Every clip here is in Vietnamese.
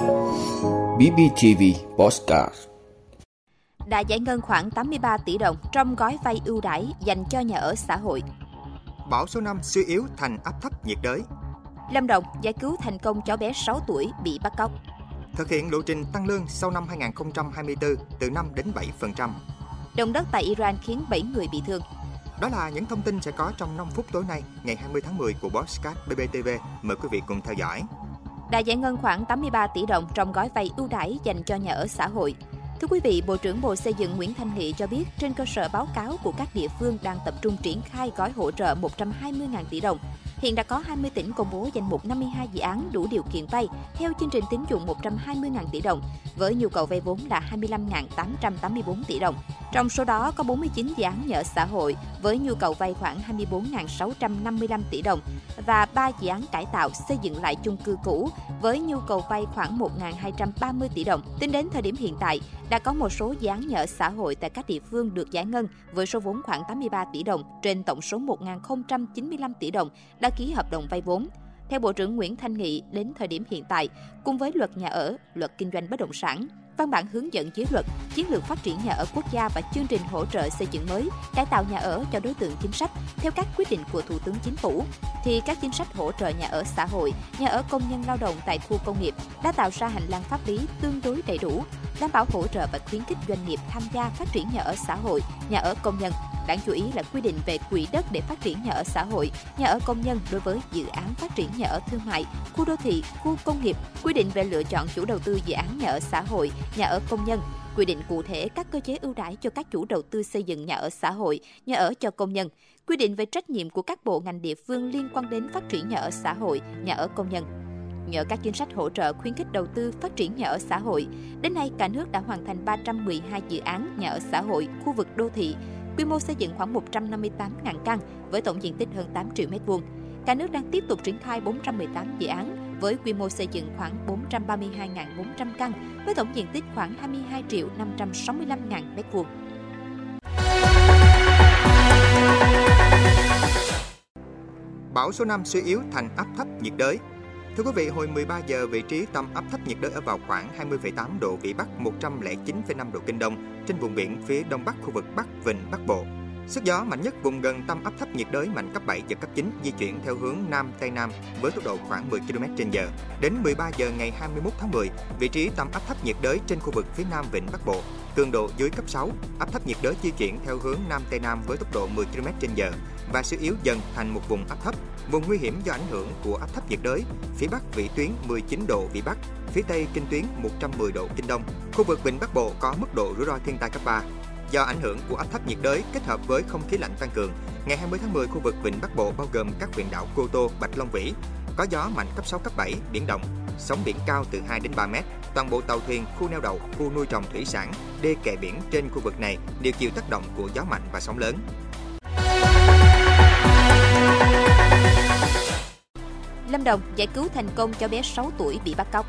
BBTV Postcard đã giải ngân khoảng 83 tỷ đồng trong gói vay ưu đãi dành cho nhà ở xã hội. Bão số 5 suy yếu thành áp thấp nhiệt đới. Lâm Đồng giải cứu thành công cháu bé 6 tuổi bị bắt cóc. Thực hiện lộ trình tăng lương sau năm 2024 từ 5 đến 7%. Động đất tại Iran khiến 7 người bị thương. Đó là những thông tin sẽ có trong 5 phút tối nay, ngày 20 tháng 10 của Bosscat BBTV. Mời quý vị cùng theo dõi. Đã giải ngân khoảng 83 tỷ đồng trong gói vay ưu đãi dành cho nhà ở xã hội. Thưa quý vị, Bộ trưởng Bộ Xây dựng Nguyễn Thanh Nghị cho biết trên cơ sở báo cáo của các địa phương đang tập trung triển khai gói hỗ trợ 120.000 tỷ đồng Hiện đã có 20 tỉnh công bố danh mục 52 dự án đủ điều kiện vay theo chương trình tín dụng 120.000 tỷ đồng, với nhu cầu vay vốn là 25.884 tỷ đồng. Trong số đó có 49 dự án nhà ở xã hội với nhu cầu vay khoảng 24.655 tỷ đồng và 3 dự án cải tạo xây dựng lại chung cư cũ với nhu cầu vay khoảng 1.230 tỷ đồng. Tính đến thời điểm hiện tại, đã có một số dự án nhà ở xã hội tại các địa phương được giải ngân với số vốn khoảng 83 tỷ đồng trên tổng số 1.095 tỷ đồng đã ký hợp đồng vay vốn. Theo Bộ trưởng Nguyễn Thanh Nghị, đến thời điểm hiện tại, cùng với luật nhà ở, luật kinh doanh bất động sản, văn bản hướng dẫn chiến luật, chiến lược phát triển nhà ở quốc gia và chương trình hỗ trợ xây dựng mới, cải tạo nhà ở cho đối tượng chính sách theo các quyết định của Thủ tướng Chính phủ, thì các chính sách hỗ trợ nhà ở xã hội, nhà ở công nhân lao động tại khu công nghiệp đã tạo ra hành lang pháp lý tương đối đầy đủ, đảm bảo hỗ trợ và khuyến khích doanh nghiệp tham gia phát triển nhà ở xã hội, nhà ở công nhân Đáng chú ý là quy định về quỹ đất để phát triển nhà ở xã hội, nhà ở công nhân đối với dự án phát triển nhà ở thương mại, khu đô thị, khu công nghiệp, quy định về lựa chọn chủ đầu tư dự án nhà ở xã hội, nhà ở công nhân, quy định cụ thể các cơ chế ưu đãi cho các chủ đầu tư xây dựng nhà ở xã hội, nhà ở cho công nhân, quy định về trách nhiệm của các bộ ngành địa phương liên quan đến phát triển nhà ở xã hội, nhà ở công nhân. Nhờ các chính sách hỗ trợ khuyến khích đầu tư phát triển nhà ở xã hội, đến nay cả nước đã hoàn thành 312 dự án nhà ở xã hội, khu vực đô thị, quy mô xây dựng khoảng 158.000 căn với tổng diện tích hơn 8 triệu m2. Cả nước đang tiếp tục triển khai 418 dự án với quy mô xây dựng khoảng 432.400 căn với tổng diện tích khoảng 22 triệu 565 ngàn m2. Bão số 5 suy yếu thành áp thấp nhiệt đới. Thưa quý vị, hồi 13 giờ vị trí tâm áp thấp nhiệt đới ở vào khoảng 20,8 độ vĩ Bắc, 109,5 độ kinh Đông trên vùng biển phía đông bắc khu vực Bắc Vịnh Bắc Bộ. Sức gió mạnh nhất vùng gần tâm áp thấp nhiệt đới mạnh cấp 7 giật cấp 9 di chuyển theo hướng Nam Tây Nam với tốc độ khoảng 10 km/h. Đến 13 giờ ngày 21 tháng 10, vị trí tâm áp thấp nhiệt đới trên khu vực phía Nam Vịnh Bắc Bộ, cường độ dưới cấp 6, áp thấp nhiệt đới di chuyển theo hướng Nam Tây Nam với tốc độ 10 km/h và suy yếu dần thành một vùng áp thấp. Vùng nguy hiểm do ảnh hưởng của áp thấp nhiệt đới, phía Bắc vĩ tuyến 19 độ vĩ Bắc, phía Tây kinh tuyến 110 độ kinh Đông. Khu vực Vịnh Bắc Bộ có mức độ rủi ro thiên tai cấp 3, Do ảnh hưởng của áp thấp nhiệt đới kết hợp với không khí lạnh tăng cường, ngày 20 tháng 10 khu vực Vịnh Bắc Bộ bao gồm các huyện đảo Cô Tô, Bạch Long Vĩ có gió mạnh cấp 6 cấp 7, biển động, sóng biển cao từ 2 đến 3 mét. Toàn bộ tàu thuyền, khu neo đậu, khu nuôi trồng thủy sản, đê kè biển trên khu vực này đều chịu tác động của gió mạnh và sóng lớn. Lâm Đồng giải cứu thành công cho bé 6 tuổi bị bắt cóc.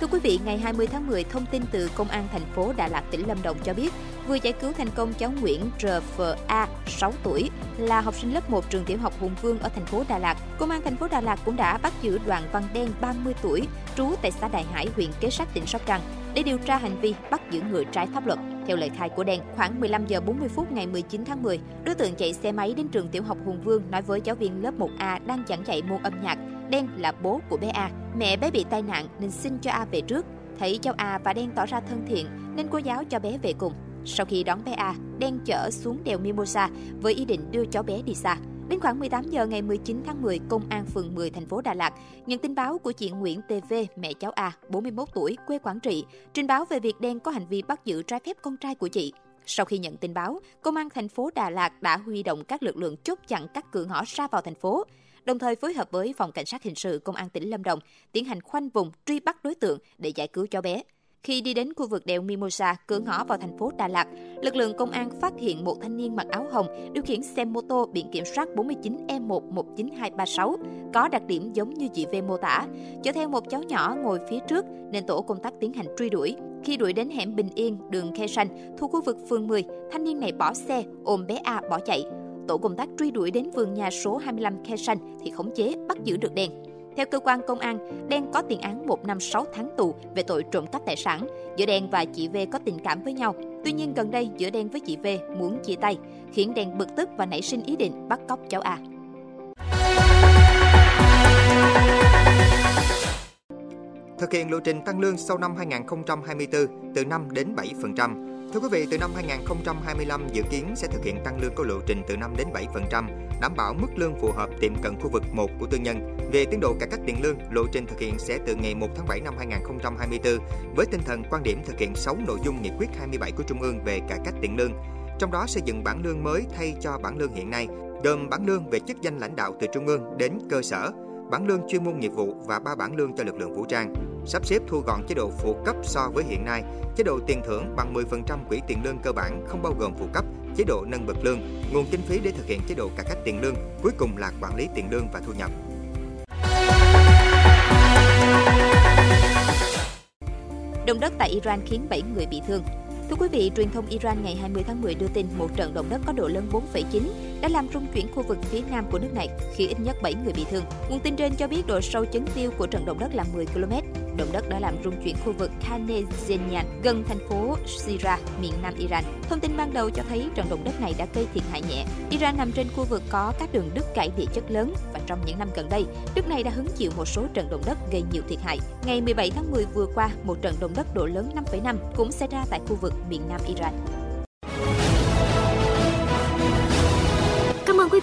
Thưa quý vị, ngày 20 tháng 10, thông tin từ Công an thành phố Đà Lạt, tỉnh Lâm Đồng cho biết, vừa giải cứu thành công cháu Nguyễn RFA, 6 tuổi, là học sinh lớp 1 trường tiểu học Hùng Vương ở thành phố Đà Lạt. Công an thành phố Đà Lạt cũng đã bắt giữ Đoàn Văn Đen, 30 tuổi, trú tại xã Đại Hải, huyện Kế Sách, tỉnh Sóc Trăng, để điều tra hành vi bắt giữ người trái pháp luật. Theo lời khai của Đen, khoảng 15 giờ 40 phút ngày 19 tháng 10, đối tượng chạy xe máy đến trường tiểu học Hùng Vương nói với giáo viên lớp 1A đang giảng dạy môn âm nhạc. Đen là bố của bé A. Mẹ bé bị tai nạn nên xin cho A về trước. Thấy cháu A và Đen tỏ ra thân thiện nên cô giáo cho bé về cùng. Sau khi đón bé A, Đen chở xuống đèo Mimosa với ý định đưa cháu bé đi xa. Đến khoảng 18 giờ ngày 19 tháng 10, Công an phường 10 thành phố Đà Lạt nhận tin báo của chị Nguyễn TV, mẹ cháu A, 41 tuổi, quê Quảng Trị, trình báo về việc đen có hành vi bắt giữ trái phép con trai của chị. Sau khi nhận tin báo, Công an thành phố Đà Lạt đã huy động các lực lượng chốt chặn các cửa ngõ ra vào thành phố, đồng thời phối hợp với Phòng Cảnh sát Hình sự Công an tỉnh Lâm Đồng tiến hành khoanh vùng truy bắt đối tượng để giải cứu cháu bé. Khi đi đến khu vực đèo Mimosa, cửa ngõ vào thành phố Đà Lạt, lực lượng công an phát hiện một thanh niên mặc áo hồng điều khiển xe mô tô biển kiểm soát 49E119236 có đặc điểm giống như chị V mô tả, chở theo một cháu nhỏ ngồi phía trước nên tổ công tác tiến hành truy đuổi. Khi đuổi đến hẻm Bình Yên, đường Khe Sanh, thuộc khu vực phường 10, thanh niên này bỏ xe, ôm bé A bỏ chạy. Tổ công tác truy đuổi đến vườn nhà số 25 Khe Sanh thì khống chế bắt giữ được đen. Theo cơ quan công an, Đen có tiền án 1 năm 6 tháng tù về tội trộm cắp tài sản. Giữa Đen và chị V có tình cảm với nhau. Tuy nhiên gần đây giữa Đen với chị V muốn chia tay, khiến Đen bực tức và nảy sinh ý định bắt cóc cháu A. Thực hiện lộ trình tăng lương sau năm 2024 từ 5 đến 7%. Thưa quý vị, từ năm 2025 dự kiến sẽ thực hiện tăng lương có lộ trình từ 5 đến 7%, đảm bảo mức lương phù hợp tiệm cận khu vực 1 của tư nhân. Về tiến độ cải cách tiền lương, lộ trình thực hiện sẽ từ ngày 1 tháng 7 năm 2024 với tinh thần quan điểm thực hiện 6 nội dung nghị quyết 27 của Trung ương về cải cách tiền lương. Trong đó xây dựng bảng lương mới thay cho bảng lương hiện nay, gồm bảng lương về chức danh lãnh đạo từ trung ương đến cơ sở, bảng lương chuyên môn nghiệp vụ và ba bảng lương cho lực lượng vũ trang. Sắp xếp thu gọn chế độ phụ cấp so với hiện nay, chế độ tiền thưởng bằng 10% quỹ tiền lương cơ bản không bao gồm phụ cấp, chế độ nâng bậc lương, nguồn kinh phí để thực hiện chế độ cải cách tiền lương, cuối cùng là quản lý tiền lương và thu nhập. Động đất tại Iran khiến 7 người bị thương. Thưa quý vị, truyền thông Iran ngày 20 tháng 10 đưa tin một trận động đất có độ lớn 4,9 đã làm rung chuyển khu vực phía nam của nước này, khiến ít nhất 7 người bị thương. Nguồn tin trên cho biết độ sâu chấn tiêu của trận động đất là 10 km. Động đất đã làm rung chuyển khu vực Khanezenian gần thành phố Shira, miền nam Iran. Thông tin ban đầu cho thấy trận động đất này đã gây thiệt hại nhẹ. Iran nằm trên khu vực có các đường đứt gãy địa chất lớn và trong những năm gần đây, nước này đã hứng chịu một số trận động đất gây nhiều thiệt hại. Ngày 17 tháng 10 vừa qua, một trận động đất độ lớn 5,5 cũng xảy ra tại khu vực miền nam Iran.